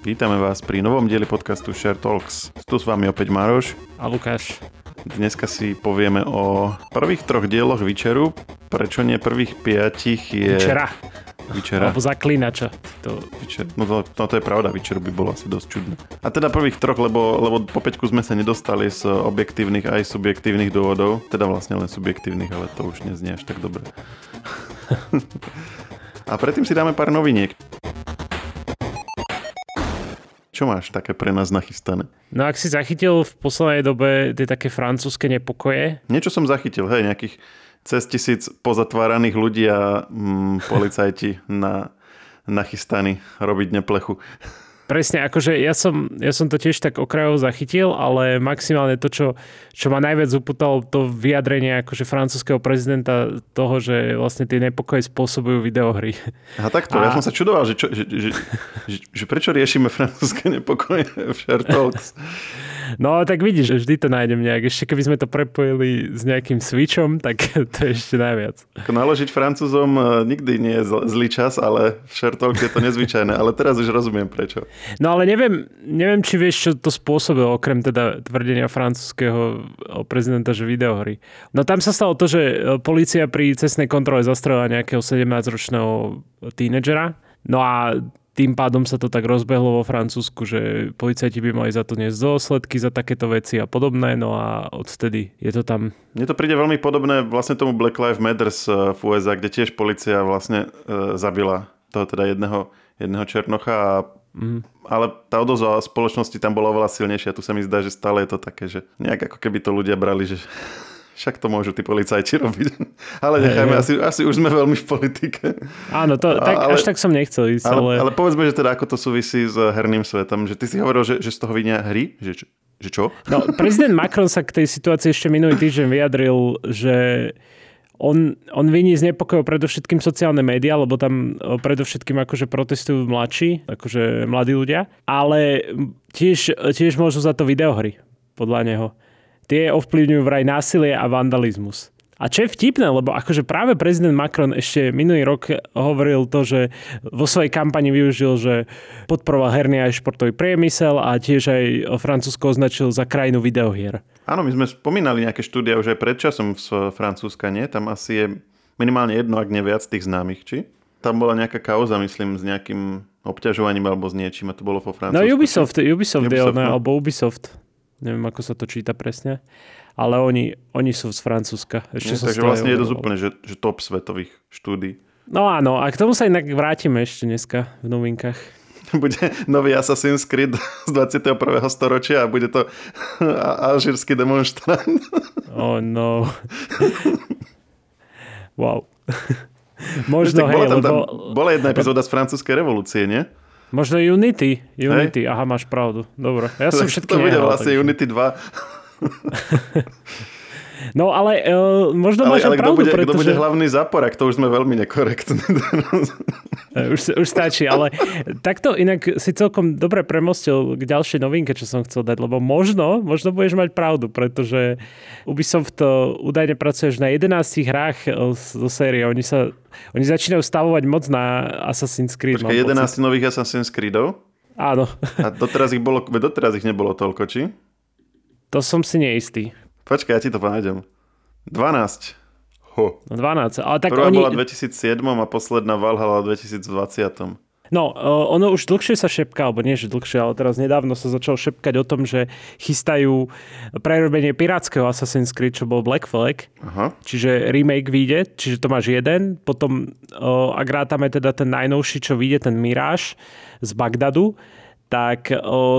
Vítame vás pri novom dieli podcastu Share Talks. Tu s vami opäť Maroš. A Lukáš. Dneska si povieme o prvých troch dieloch Vyčeru. Prečo nie prvých piatich je... Vyčera. Vyčera. Alebo zaklínača. To... Vyčer. No, to, no to je pravda, Vyčeru by bolo asi dosť čudné. A teda prvých troch, lebo, lebo po peťku sme sa nedostali z objektívnych aj subjektívnych dôvodov. Teda vlastne len subjektívnych, ale to už neznie až tak dobre. A predtým si dáme pár noviniek. Čo máš také pre nás nachystané? No ak si zachytil v poslednej dobe tie také francúzske nepokoje? Niečo som zachytil, hej, nejakých cez tisíc pozatváraných ľudí a mm, policajti na, nachystaní robiť neplechu. Presne, akože ja som, ja som to tiež tak okrajovo zachytil, ale maximálne to, čo, čo ma najviac upútalo, to vyjadrenie akože francúzského prezidenta toho, že vlastne tie nepokoje spôsobujú videohry. A takto, a... ja som sa čudoval, že, čo, že, že, že, že prečo riešime francúzske nepokoje v Share Talks. No tak vidíš, vždy to nájdem nejak. Ešte keby sme to prepojili s nejakým switchom, tak to je ešte najviac. Naložiť Francúzom e, nikdy nie je zlý čas, ale v Shertalk je to nezvyčajné. Ale teraz už rozumiem prečo. No ale neviem, neviem či vieš, čo to spôsobilo, okrem teda tvrdenia francúzského prezidenta, že videohry. No tam sa stalo to, že e, policia pri cestnej kontrole zastrelila nejakého 17-ročného tínedžera. No a tým pádom sa to tak rozbehlo vo Francúzsku, že policajti by mali za to niesť dôsledky za takéto veci a podobné, no a odtedy je to tam. Mne to príde veľmi podobné vlastne tomu Black Lives Matters eh, v USA, kde tiež policia vlastne e, zabila toho teda jedného, jedného Černocha a Mm. Ale tá odozva spoločnosti tam bola oveľa silnejšia. Tu sa mi zdá, že stále je to také, že nejak ako keby to ľudia brali, že však to môžu tí policajti robiť. Ale nechajme, hey, asi, asi už sme veľmi v politike. Áno, to, tak, ale, až tak som nechcel ísť. Ale, ale... ale povedzme, že teda ako to súvisí s herným svetom. Že ty si hovoril, že, že z toho vinia hry? Že, že čo? No, prezident Macron sa k tej situácii ešte minulý týždeň vyjadril, že on, on viní z nepokojov predovšetkým sociálne médiá, lebo tam predovšetkým akože protestujú mladší, akože mladí ľudia, ale tiež, tiež môžu za to videohry, podľa neho tie ovplyvňujú vraj násilie a vandalizmus. A čo je vtipné, lebo akože práve prezident Macron ešte minulý rok hovoril to, že vo svojej kampani využil, že podporoval herný aj športový priemysel a tiež aj Francúzsko označil za krajinu videohier. Áno, my sme spomínali nejaké štúdia už aj predčasom z Francúzska, nie? Tam asi je minimálne jedno, ak nie viac tých známych, či? Tam bola nejaká kauza, myslím, s nejakým obťažovaním alebo s niečím a to bolo vo Francúzsku. No Ubisoft, Ubisoft, Ubisoft je, no. alebo Ubisoft neviem ako sa to číta presne, ale oni, oni sú z Francúzska. Ešte Nie, takže vlastne je to úplne, že, že top svetových štúdí. No áno, a k tomu sa inak vrátime ešte dneska v novinkách. Bude nový Assassin's Creed z 21. storočia a bude to alžírsky demonstrant. Oh no. wow. Možno, hej, bola, tam, lebo... tam, bola jedna epizóda z francúzskej revolúcie, nie? Možno Unity. Unity, Hej. aha, máš pravdu. Dobre. Ja som všetky To bude vlastne. Unity 2. No ale uh, možno máš ale, ale pravdu, bude, pretože... kto bude hlavný zaporak, to už sme veľmi nekorektní. už, už stačí, ale takto inak si celkom dobre premostil k ďalšej novinke, čo som chcel dať, lebo možno, možno budeš mať pravdu, pretože Ubisoft údajne pracuješ na 11 hrách zo série. Oni sa oni začínajú stavovať moc na Assassin's Creed. Počkaj, 11 pocit. nových Assassin's Creedov? Áno. A doteraz ich, bolo, doteraz ich nebolo toľko, či? To som si neistý. Počkaj, ja ti to nájdem. 12. Ho. 12. Ale tak Prvá oni... bola v 2007 a posledná Valhalla v 2020. No, ono už dlhšie sa šepká, alebo nie, že dlhšie, ale teraz nedávno sa začal šepkať o tom, že chystajú prerobenie pirátskeho Assassin's Creed, čo bol Black Flag. Aha. Čiže remake vyjde, čiže to máš jeden. Potom, ak rátame teda ten najnovší, čo vyjde, ten Mirage z Bagdadu, tak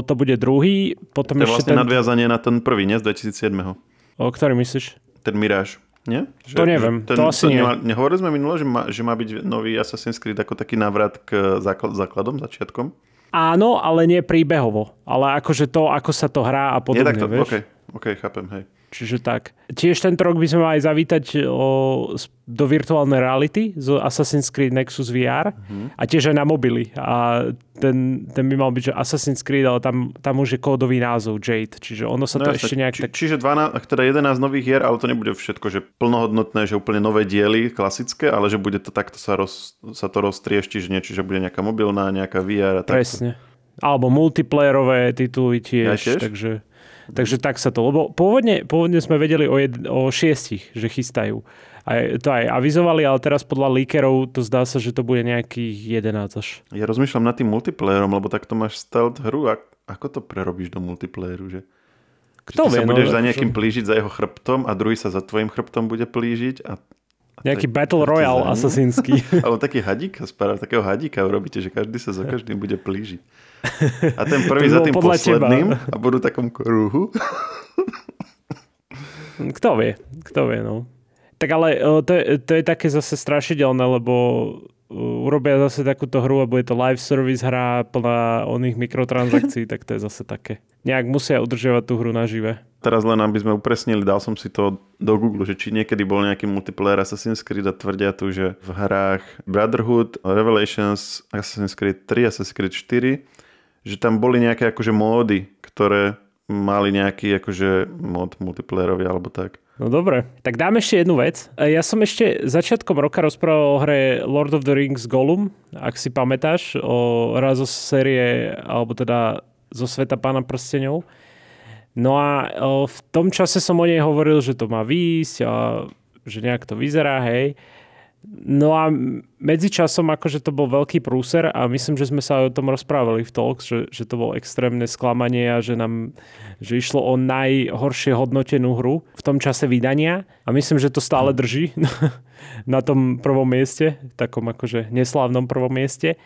to bude druhý. Potom to je vlastne ten... nadviazanie na ten prvý, nie? Z 2007. O ktorý myslíš? Ten Mirage. Nie? Že, to neviem, ten, to asi to nie. Nehovorili sme minule, že má, že má byť nový Assassin's Creed ako taký návrat k základ, základom, začiatkom? Áno, ale nie príbehovo. Ale akože to, ako sa to hrá a podobne, nie, tak to, vieš? Okay, OK, chápem, hej. Čiže tak. Tiež tento rok by sme mali zavítať o, do virtuálnej reality z Assassin's Creed Nexus VR mm-hmm. a tiež aj na mobily. A ten, ten by mal byť, že Assassin's Creed, ale tam, tam už je kódový názov Jade, čiže ono sa no to jasne. ešte nejak Či, tak... Čiže 12, teda 11 nových hier, ale to nebude všetko, že plnohodnotné, že úplne nové diely, klasické, ale že bude to takto sa, roz, sa to roztriešti, že niečo, že bude nejaká mobilná, nejaká VR a Presne. Alebo multiplayerové tituly tiež. Ja tiež? Takže, takže tak sa to... Lebo pôvodne, pôvodne sme vedeli o, jed, o šiestich, že chystajú. Aj, to aj avizovali, ale teraz podľa líkerov to zdá sa, že to bude nejakých 11 až. Ja rozmýšľam nad tým multiplayerom, lebo tak to máš stealth hru a ako to prerobíš do multiplayeru, že? Kto že ty vie, sa budeš no, za nejakým že- plížiť za jeho chrbtom a druhý sa za tvojim chrbtom bude plížiť a Nejaký tak- Battle Royale asasínsky. Ale taký hadík, správ, takého hadíka urobíte, že každý sa za každým bude plížiť. A ten prvý za tým podľa teba. posledným a budú v takom kruhu. Kto vie, kto vie, no. Tak ale o, to je, to je také zase strašidelné, lebo o, urobia zase takúto hru a bude to live service hra plná oných mikrotransakcií, tak to je zase také. Nejak musia udržiavať tú hru nažive. Teraz len aby sme upresnili, dal som si to do Google, že či niekedy bol nejaký multiplayer Assassin's Creed a tvrdia tu, že v hrách Brotherhood, Revelations, Assassin's Creed 3, Assassin's Creed 4, že tam boli nejaké akože módy, ktoré mali nejaký akože mod multiplayerový alebo tak. No dobre, tak dáme ešte jednu vec. E, Ja som ešte začiatkom roka rozprával o hre Lord of the Rings Gollum, ak si pamätáš, o raz zo série, alebo teda zo sveta pána prstenov. No a v tom čase som o nej hovoril, že to má výjsť a že nejak to vyzerá, hej. No a medzičasom akože to bol veľký prúser a myslím, že sme sa aj o tom rozprávali v Talks, že, že to bolo extrémne sklamanie a že nám že išlo o najhoršie hodnotenú hru v tom čase vydania a myslím, že to stále drží na tom prvom mieste, takom akože neslávnom prvom mieste.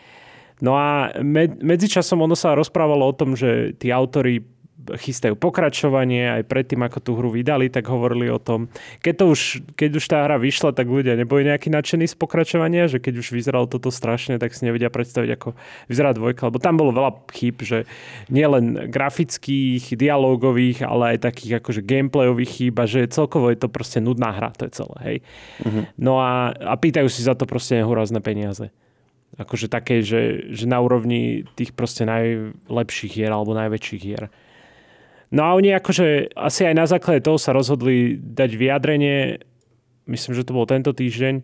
No a med, medzičasom ono sa rozprávalo o tom, že tí autori chystajú pokračovanie, aj predtým, ako tú hru vydali, tak hovorili o tom, keď, to už, keď už tá hra vyšla, tak ľudia neboli nejakí nadšení z pokračovania, že keď už vyzeralo toto strašne, tak si nevedia predstaviť, ako vyzerá dvojka, lebo tam bolo veľa chýb, že nielen grafických, dialógových, ale aj takých akože gameplayových chýb a že celkovo je to proste nudná hra, to je celé, hej. No a, a pýtajú si za to proste nehorázne peniaze akože také, že, že na úrovni tých proste najlepších hier alebo najväčších hier. No a oni akože asi aj na základe toho sa rozhodli dať vyjadrenie, myslím, že to bol tento týždeň,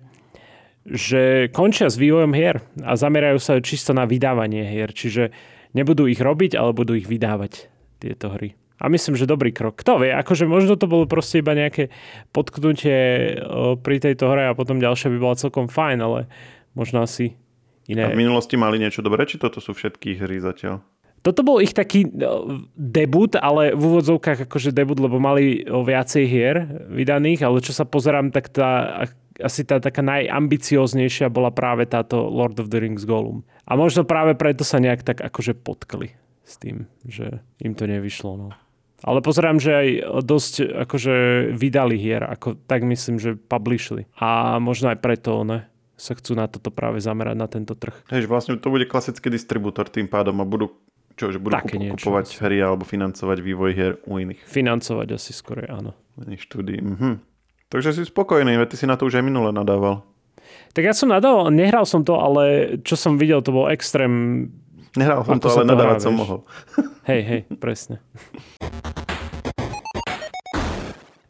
že končia s vývojom hier a zamerajú sa čisto na vydávanie hier. Čiže nebudú ich robiť, ale budú ich vydávať, tieto hry. A myslím, že dobrý krok. Kto vie, akože možno to bolo proste iba nejaké potknutie o, pri tejto hre a potom ďalšia by bola celkom fajn, ale možno asi iné. A v minulosti mali niečo dobré, či toto sú všetky hry zatiaľ? Toto bol ich taký no, debut, ale v úvodzovkách akože debut, lebo mali viacej hier vydaných, ale čo sa pozerám, tak tá, asi tá taká najambicioznejšia bola práve táto Lord of the Rings Gollum. A možno práve preto sa nejak tak akože potkli s tým, že im to nevyšlo. No. Ale pozerám, že aj dosť akože vydali hier, ako, tak myslím, že publishli. A možno aj preto ne, sa chcú na toto práve zamerať, na tento trh. Hej, že vlastne to bude klasický distribútor tým pádom a budú, čo, že budú Také kup- niečo kupovať asi. hry alebo financovať vývoj hier u iných, Financovať asi skôr, áno. iných. Mhm. Takže si spokojný, veď ty si na to už aj minule nadával. Tak ja som nadal, nehral som to, ale čo som videl, to bol extrém. Nehral som Ako to, ale nadávať som mohol. Hej, hej, presne.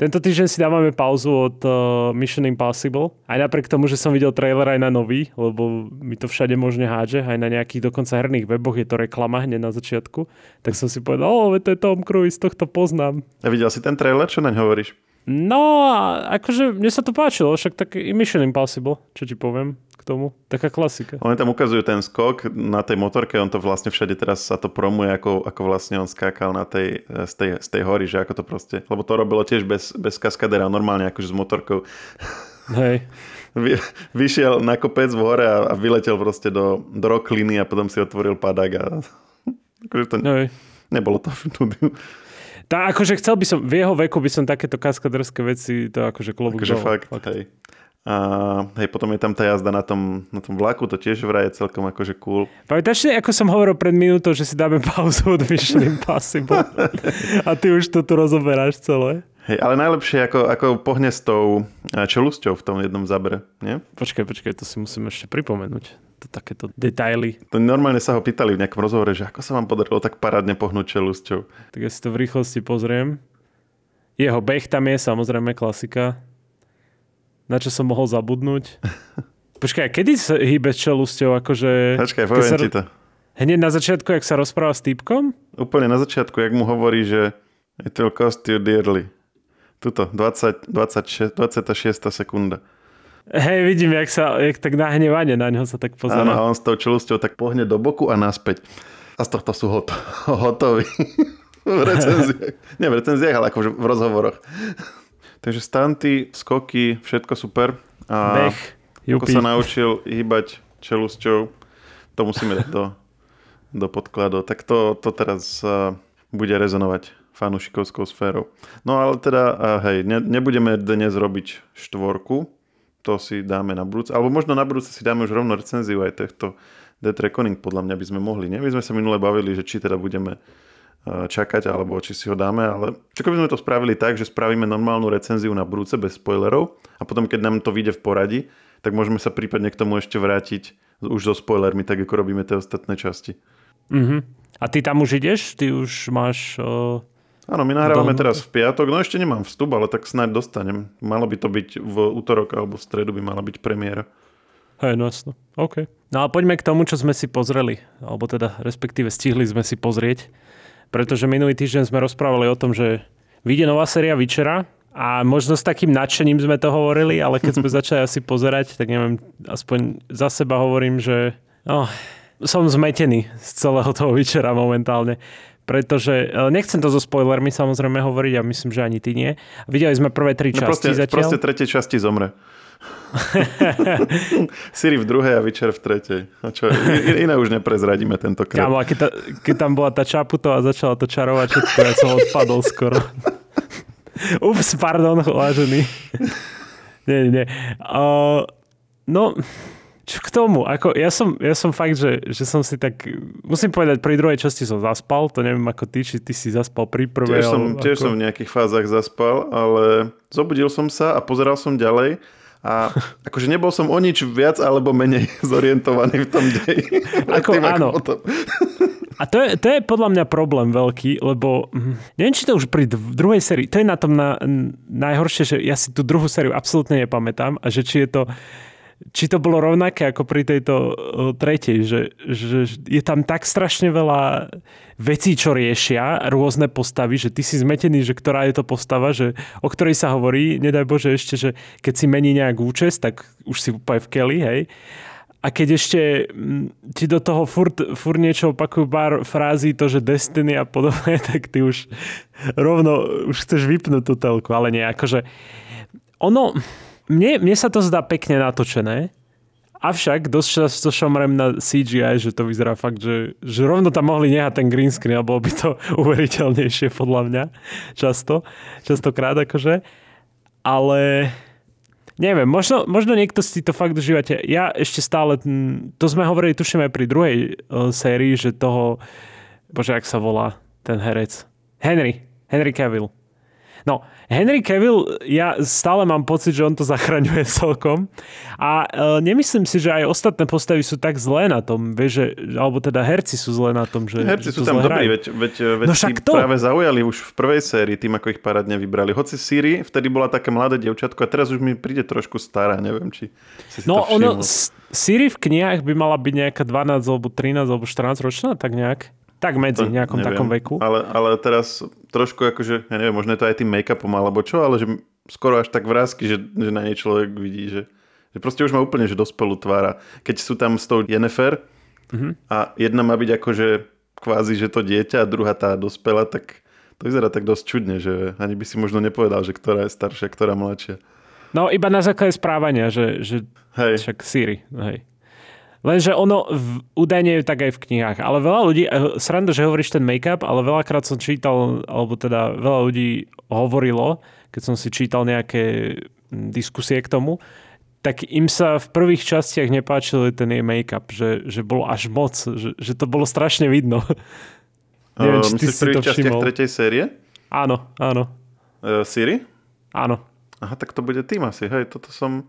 Tento týždeň si dávame pauzu od uh, Mission Impossible. Aj napriek tomu, že som videl trailer aj na nový, lebo mi to všade možne hádže, aj na nejakých dokonca herných weboch je to reklama hneď na začiatku. Tak som si povedal, o, to je Tom Cruise, tohto poznám. A videl si ten trailer, čo naň hovoríš? No, akože mne sa to páčilo, však tak i Mission Impossible, čo ti poviem k tomu. Taká klasika. Oni tam ukazujú ten skok na tej motorke, on to vlastne všade teraz sa to promuje, ako, ako vlastne on skákal na tej, z, tej, z tej hory, že ako to proste, lebo to robilo tiež bez, bez kaskadera, normálne akože s motorkou. Hej. Vy, vyšiel na kopec v hore a, a vyletel proste do, do rokliny a potom si otvoril padák a akože to Hej. nebolo to v štúdiu. Tá, akože chcel by som, v jeho veku by som takéto kaskaderské veci, to akože klobúk Akože dole, fakt, hej. A hej, potom je tam tá jazda na tom, na tom vlaku, to tiež vraj je celkom akože cool. Pamätáš si, ako som hovoril pred minútou, že si dáme pauzu od Mission Impossible a ty už to tu rozoberáš celé? Hej, ale najlepšie ako, ako pohne s tou čelusťou v tom jednom zabere, nie? Počkaj, počkaj, to si musím ešte pripomenúť. To takéto detaily. To normálne sa ho pýtali v nejakom rozhovore, že ako sa vám podarilo tak parádne pohnúť čelusťou. Tak ja si to v rýchlosti pozriem. Jeho beh tam je samozrejme klasika. Na čo som mohol zabudnúť? Počkaj, kedy sa hýbe čelusťou? Akože, Počkaj, poviem sa- ti to. Hneď na začiatku, jak sa rozpráva s týpkom? Úplne na začiatku, jak mu hovorí, že it will cost you dearly. Tuto, 20, 26, 26. sekunda. Hej, vidím, jak, sa, jak tak nahnevanie na ňo sa tak pozerá. Áno, on s tou čelusťou tak pohne do boku a naspäť. A z tohto sú hot- hotoví. v recenziách. Nie v recenziách, ale akože v rozhovoroch. Takže stanty, skoky, všetko super. A Beh, ako sa naučil hýbať čelusťou, to musíme dať do, do podkladov. Tak to, to teraz uh, bude rezonovať fanúšikovskou sférou. No ale teda, uh, hej, ne, nebudeme dnes robiť štvorku, to si dáme na budúce, alebo možno na budúce si dáme už rovno recenziu aj tohto Death Reckoning, podľa mňa by sme mohli. Nie? My sme sa minule bavili, že či teda budeme čakať, alebo či si ho dáme, ale čo by sme to spravili tak, že spravíme normálnu recenziu na budúce bez spoilerov a potom, keď nám to vyjde v poradí, tak môžeme sa prípadne k tomu ešte vrátiť už so spoilermi, tak ako robíme tie ostatné časti. Mhm. A ty tam už ideš? Ty už máš... Uh... Áno, my nahrávame teraz v piatok, no ešte nemám vstup, ale tak snáď dostanem. Malo by to byť v útorok alebo v stredu by mala byť premiéra. Hej, no jasno. OK. No a poďme k tomu, čo sme si pozreli. Alebo teda, respektíve stihli sme si pozrieť. Pretože minulý týždeň sme rozprávali o tom, že vyjde nová séria Vyčera a možno s takým nadšením sme to hovorili, ale keď sme začali asi pozerať, tak neviem, aspoň za seba hovorím, že no, som zmetený z celého toho Vyčera momentálne. Pretože, e, nechcem to so spoilermi samozrejme hovoriť a myslím, že ani ty nie. Videli sme prvé tri No časti proste, zatiaľ. proste tretej časti zomre. Siri v druhej a Witcher v tretej. A čo, iné už neprezradíme tentokrát. Kámo, a keď, ta, keď tam bola tá Čaputová a začala to čarovať všetko, ja som odpadol skoro. Ups, pardon, vážený. nie, nie, nie. Uh, no, čo k tomu? Ako, ja, som, ja som fakt, že, že som si tak... Musím povedať, pri druhej časti som zaspal, to neviem ako ty, či ty si zaspal pri prvej. Tiež som, tiež ako... som v nejakých fázach zaspal, ale zobudil som sa a pozeral som ďalej a akože nebol som o nič viac alebo menej zorientovaný v tom deji. Ako, Predtým, áno. potom. A to je, to je podľa mňa problém veľký, lebo hm, neviem, či to už pri druhej sérii, to je na tom na, najhoršie, že ja si tú druhú sériu absolútne nepamätám a že či je to či to bolo rovnaké ako pri tejto tretej, že, že je tam tak strašne veľa vecí, čo riešia, rôzne postavy, že ty si zmetený, že ktorá je to postava, že, o ktorej sa hovorí, nedaj Bože ešte, že keď si mení nejak účest, tak už si úplne v keli, hej. A keď ešte ti do toho furt, furt niečo opakujú pár frází, to, že Destiny a podobne, tak ty už rovno už chceš vypnúť tú telku, ale nie, akože ono, mne, mne sa to zdá pekne natočené, avšak dosť často šomrem na CGI, že to vyzerá fakt, že, že rovno tam mohli nehať ten green screen a bolo by to uveriteľnejšie podľa mňa často, častokrát akože, ale Neviem, možno, možno niekto si to fakt užívate. Ja ešte stále, mm, to sme hovorili, tuším aj pri druhej uh, sérii, že toho, bože, ak sa volá ten herec. Henry, Henry Cavill. No, Henry Cavill, ja stále mám pocit, že on to zachraňuje celkom. A uh, nemyslím si, že aj ostatné postavy sú tak zlé na tom, vieš, že, alebo teda herci sú zlé na tom, že Herci sú to tam dobrí, veď, veď, veď No však to. práve zaujali už v prvej sérii tým, ako ich parádne vybrali. Hoci Siri vtedy bola také mladé dievčatko a teraz už mi príde trošku stará, neviem, či si si No to ono, všimol. S- Siri v knihách by mala byť nejaká 12 alebo 13 alebo 14 ročná, tak nejak. Tak medzi, To nejakom neviem. takom veku. Ale, ale teraz trošku akože, ja neviem, možno je to aj tým make-upom alebo čo, ale že skoro až tak vrázky, že, že na nej človek vidí, že, že proste už má úplne že dospelú tvára. Keď sú tam s tou Jennifer Mhm. a jedna má byť akože kvázi, že to dieťa a druhá tá dospela, tak to vyzerá tak dosť čudne, že ani by si možno nepovedal, že ktorá je staršia, ktorá mladšia. No iba na základe správania, že, že Hej, však Siri, hej. Lenže ono v, údajne je tak aj v knihách. Ale veľa ľudí, eh, sranda, že hovoríš ten make-up, ale veľakrát som čítal, alebo teda veľa ľudí hovorilo, keď som si čítal nejaké mm, diskusie k tomu, tak im sa v prvých častiach nepáčil ten jej make-up, že, že bol až moc, že, že to bolo strašne vidno. Neviem, uh, či ty si to všimol. tretej série? áno, áno, Uh, Siri? áno. Aha, tak to bude tým asi, hej, toto som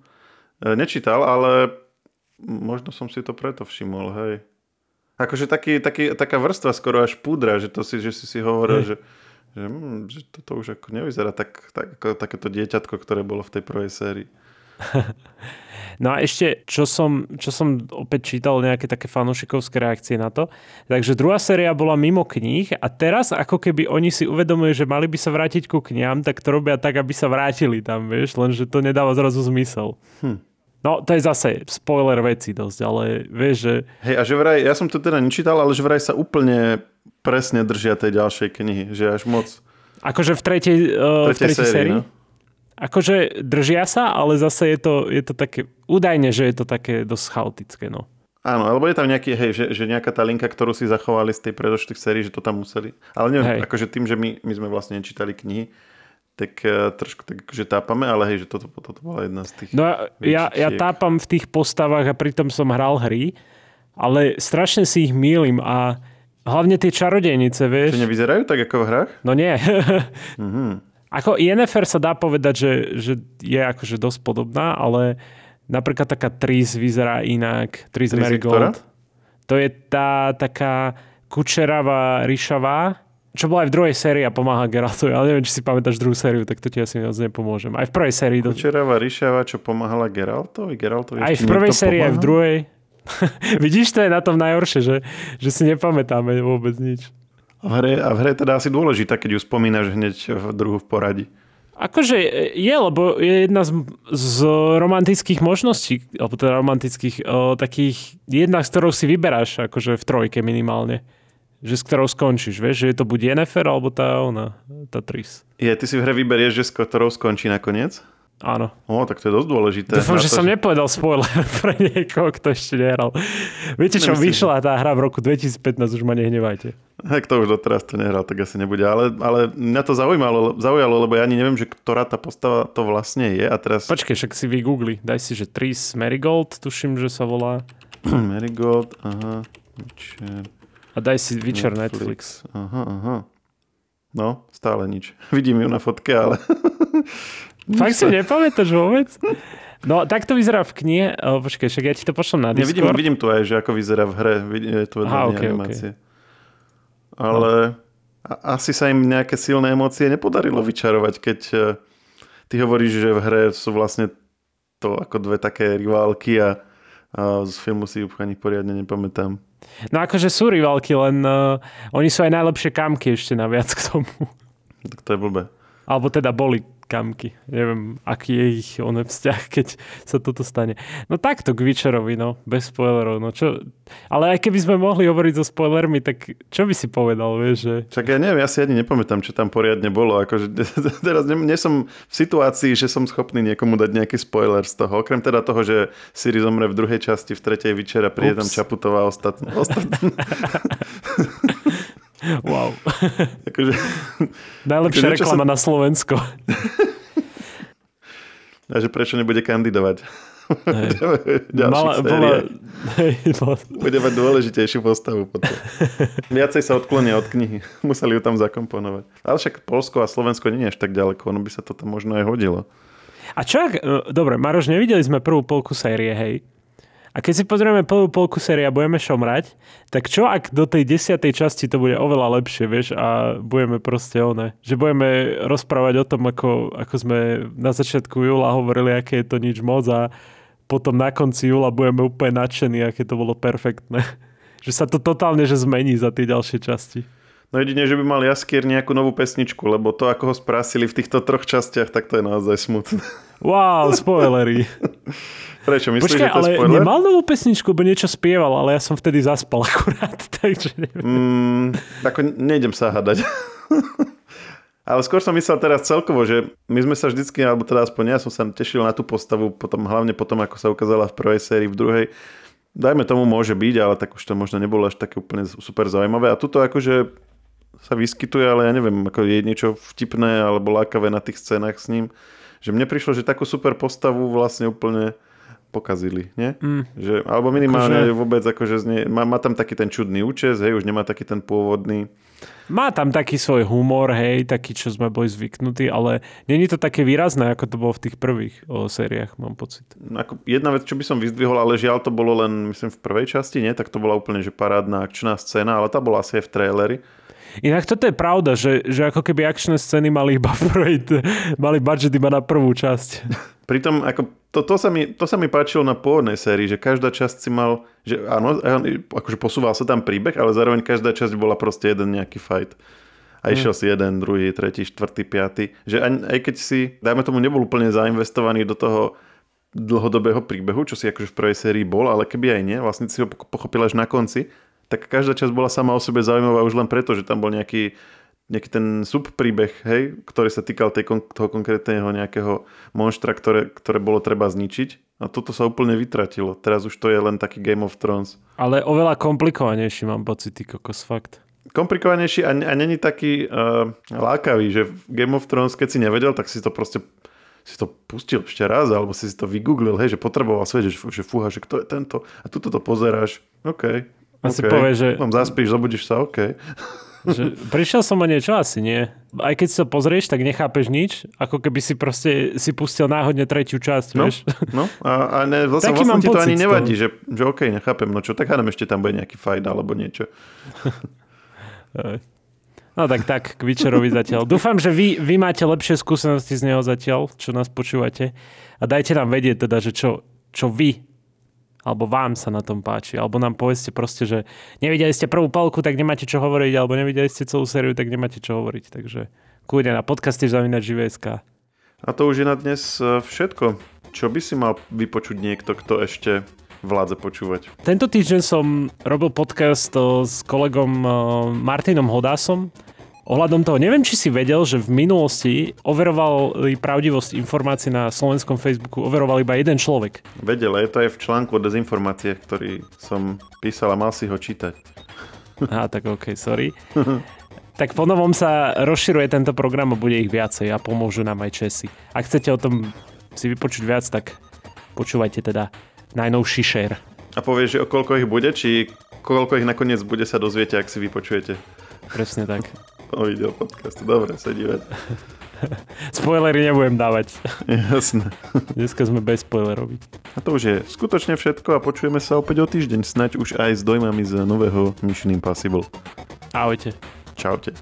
e, nečítal, ale možno som si to preto všimol, hej. Akože taký, taký, taká vrstva skoro až púdra, že to si, že si si hovoril, Hej. že, že, hm, že toto už ako nevyzerá tak, tak ako takéto dieťatko, ktoré bolo v tej prvej sérii. No a ešte, čo som, čo som opäť čítal, nejaké také fanúšikovské reakcie na to. Takže druhá séria bola mimo kníh a teraz ako keby oni si uvedomujú, že mali by sa vrátiť ku knihám, tak to robia tak, aby sa vrátili tam, vieš, lenže to nedáva zrazu zmysel. Hm. No, to je zase spoiler veci dosť, ale vieš, že... Hej, a že vraj, ja som to teda nečítal, ale že vraj sa úplne presne držia tej ďalšej knihy, že až moc... Akože v tretej, uh, v tretej sérii? sérii? No? Akože držia sa, ale zase je to, je to také, údajne, že je to také dosť chaotické, no. Áno, alebo je tam nejaký, hej, že, že nejaká tá linka, ktorú si zachovali z tej predošlých sérií, že to tam museli. Ale neviem, hej. akože tým, že my, my sme vlastne nečítali knihy, tak uh, trošku tak akože tápame, ale hej, že toto, toto bola jedna z tých... No ja, ja tápam v tých postavách a pritom som hral hry, ale strašne si ich mýlim a hlavne tie čarodejnice, vieš. Že nevyzerajú tak ako v hrách? No nie. mm-hmm. Ako Yennefer sa dá povedať, že, že je akože dosť podobná, ale napríklad taká Tris vyzerá inak. Tris, Tris Marigold. To je tá taká kučeravá, ryšavá, čo bola aj v druhej sérii a pomáha Geraltovi, ale neviem, či si pamätáš druhú sériu, tak to ti asi moc nepomôžem. Aj v prvej sérii. Kučeravá, ryšavá, čo pomáhala Geraltovi? Geraltovi aj v prvej sérii, aj v druhej. Vidíš, to je na tom najhoršie, že, že si nepamätáme vôbec nič. V hre, a v hre teda asi dôležitá, keď ju spomínaš hneď v druhu v poradí. Akože je, lebo je jedna z, z romantických možností, alebo teda romantických, o, takých, jedna, z ktorou si vyberáš, akože v trojke minimálne. Že s ktorou skončíš, vieš, že je to buď Yennefer, alebo tá ona, tá Tris. Je, ty si v hre vyberieš, že s ktorou skončí nakoniec? Áno. O, tak to je dosť dôležité. Dúfam, že to, som že... nepovedal spoiler pre niekoho, kto ešte nehral. Viete, čo Nemyslím. vyšla tá hra v roku 2015, už ma nehnevajte. Hej, kto už doteraz to nehral, tak asi nebude. Ale, ale mňa to zaujímalo, zaujalo, lebo ja ani neviem, že ktorá tá postava to vlastne je. A teraz... Počkej, však si vygoogli. Daj si, že Tris Marigold, tuším, že sa volá. Marigold, aha. Witcher. A daj si Witcher Netflix. Netflix. Aha, aha. No, stále nič. Vidím ju na fotke, ale... Fakt si nepamätáš vôbec? No, tak to vyzerá v knihe. O, počkej, však ja ti to pošlem na Discord. Nevidím, vidím tu aj, že ako vyzerá v hre. Je tu Aha, okay, animácie. Okay. Ale no. asi sa im nejaké silné emócie nepodarilo vyčarovať, keď e, ty hovoríš, že v hre sú vlastne to ako dve také riválky a, a z filmu si ju ani poriadne nepamätám. No akože sú rivalky, len uh, oni sú aj najlepšie kamky ešte naviac k tomu. Tak to je blbé. Alebo teda boli kamky. Neviem, aký je ich on vzťah, keď sa toto stane. No takto k Witcherovi, no, bez spoilerov. No čo... Ale aj keby sme mohli hovoriť so spoilermi, tak čo by si povedal, vieš, že... Čak ja neviem, ja si ani nepamätám, čo tam poriadne bolo. Akože, teraz nie, nie som v situácii, že som schopný niekomu dať nejaký spoiler z toho. Okrem teda toho, že Siri zomre v druhej časti, v tretej Witchera, príde tam Čaputová ostatná. ostatná. Wow. Akože, Najlepšia akože reklama som... na Slovensko. A že prečo nebude kandidovať. Mala, bola, hej, bola. Bude mať dôležitejšiu postavu potom. Viacej sa odklonia od knihy. Museli ju tam zakomponovať. Ale však Polsko a Slovensko nie je až tak ďaleko. Ono by sa to tam možno aj hodilo. A čo ak... E, dobre, Maroš, nevideli sme prvú polku série, hej? A keď si pozrieme prvú polku série a budeme šomrať, tak čo ak do tej desiatej časti to bude oveľa lepšie, vieš, a budeme proste one, že budeme rozprávať o tom, ako, ako sme na začiatku júla hovorili, aké je to nič moc a potom na konci júla budeme úplne nadšení, aké to bolo perfektné. že sa to totálne že zmení za tie ďalšie časti. No jedine, že by mal Jaskier nejakú novú pesničku, lebo to, ako ho sprásili v týchto troch častiach, tak to je naozaj smutné. Wow, spoilery. Prečo? Myslíš, Počkaj, že to ale spoiler? nemal novú pesničku, bo niečo spieval, ale ja som vtedy zaspal akurát, takže neviem. Mm, ako nejdem sa hadať. ale skôr som myslel teraz celkovo, že my sme sa vždycky, alebo teda aspoň ja som sa tešil na tú postavu, potom, hlavne potom, ako sa ukázala v prvej sérii, v druhej, dajme tomu môže byť, ale tak už to možno nebolo až také úplne super zaujímavé. A tuto akože sa vyskytuje, ale ja neviem, ako je niečo vtipné alebo lákavé na tých scénach s ním. Že mne prišlo, že takú super postavu vlastne úplne pokazili, nie? Mm. Že, alebo minimálne akože... vôbec akože znie, má, má tam taký ten čudný účes, hej, už nemá taký ten pôvodný. Má tam taký svoj humor, hej, taký, čo sme boli zvyknutí, ale není to také výrazné, ako to bolo v tých prvých o, sériách, mám pocit. Ako jedna vec, čo by som vyzdvihol, ale žiaľ to bolo len, myslím, v prvej časti, nie? Tak to bola úplne, že parádna akčná scéna, ale tá bola asi aj v traileri Inak toto je pravda, že, že ako keby akčné scény mali iba prvej, mali budget iba na prvú časť. Pritom ako, to, to, sa mi, to sa mi páčilo na pôvodnej sérii, že každá časť si mal, že áno, akože posúval sa tam príbeh, ale zároveň každá časť bola proste jeden nejaký fight. A išiel hmm. si jeden, druhý, tretí, štvrtý, piatý. Že aj, aj keď si, dajme tomu, nebol úplne zainvestovaný do toho dlhodobého príbehu, čo si akože v prvej sérii bol, ale keby aj nie, vlastne si ho pochopil až na konci, tak každá časť bola sama o sebe zaujímavá už len preto, že tam bol nejaký nejaký ten subpríbeh, hej, ktorý sa týkal tej, toho konkrétneho nejakého monštra, ktoré, ktoré bolo treba zničiť. A toto sa úplne vytratilo. Teraz už to je len taký Game of Thrones. Ale oveľa komplikovanejší mám pocity, kokos fakt. Komplikovanejší a, a není taký uh, lákavý, že v Game of Thrones, keď si nevedel, tak si to proste si to pustil ešte raz, alebo si si to vygooglil, hej, že potreboval svet, že, že fúha, že kto je tento a tu to pozeráš. OK. A okay. si povie, že... Tam zaspíš, zobudíš sa, OK. Že prišiel som o niečo? Asi nie. Aj keď to pozrieš, tak nechápeš nič, ako keby si proste si pustil náhodne tretiu časť, no, vieš? No, a, a ne, vlastne, vlastne ti to ani nevadí, že, že OK, nechápem, no čo, tak hádam ešte tam bude nejaký fajn alebo niečo. No tak tak, k Witcherovi zatiaľ. Dúfam, že vy, vy máte lepšie skúsenosti z neho zatiaľ, čo nás počúvate. A dajte nám vedieť teda, že čo, čo vy alebo vám sa na tom páči, alebo nám povedzte proste, že nevideli ste prvú palku, tak nemáte čo hovoriť, alebo nevideli ste celú sériu, tak nemáte čo hovoriť. Takže kúde na podcaste zavinať živé.sk. A to už je na dnes e, všetko. Čo by si mal vypočuť niekto, kto ešte vládze počúvať? Tento týždeň som robil podcast e, s kolegom e, Martinom Hodásom Ohľadom toho, neviem, či si vedel, že v minulosti overoval pravdivosť informácií na slovenskom Facebooku, overoval iba jeden človek. Vedel, je to aj v článku o dezinformáciách, ktorý som písal a mal si ho čítať. Aha, tak ok, sorry. tak po novom sa rozširuje tento program a bude ich viacej a pomôžu nám aj Česi. Ak chcete o tom si vypočuť viac, tak počúvajte teda najnovší share. A povieš, že o koľko ich bude, či koľko ich nakoniec bude sa dozviete, ak si vypočujete. Presne tak o video podcastu. Dobre, sedíme. Spoilery nebudem dávať. Jasné. Dneska sme bez spoilerovi. A to už je skutočne všetko a počujeme sa opäť o týždeň, snaď už aj s dojmami z nového Mission Impossible. Ahojte. Čaute.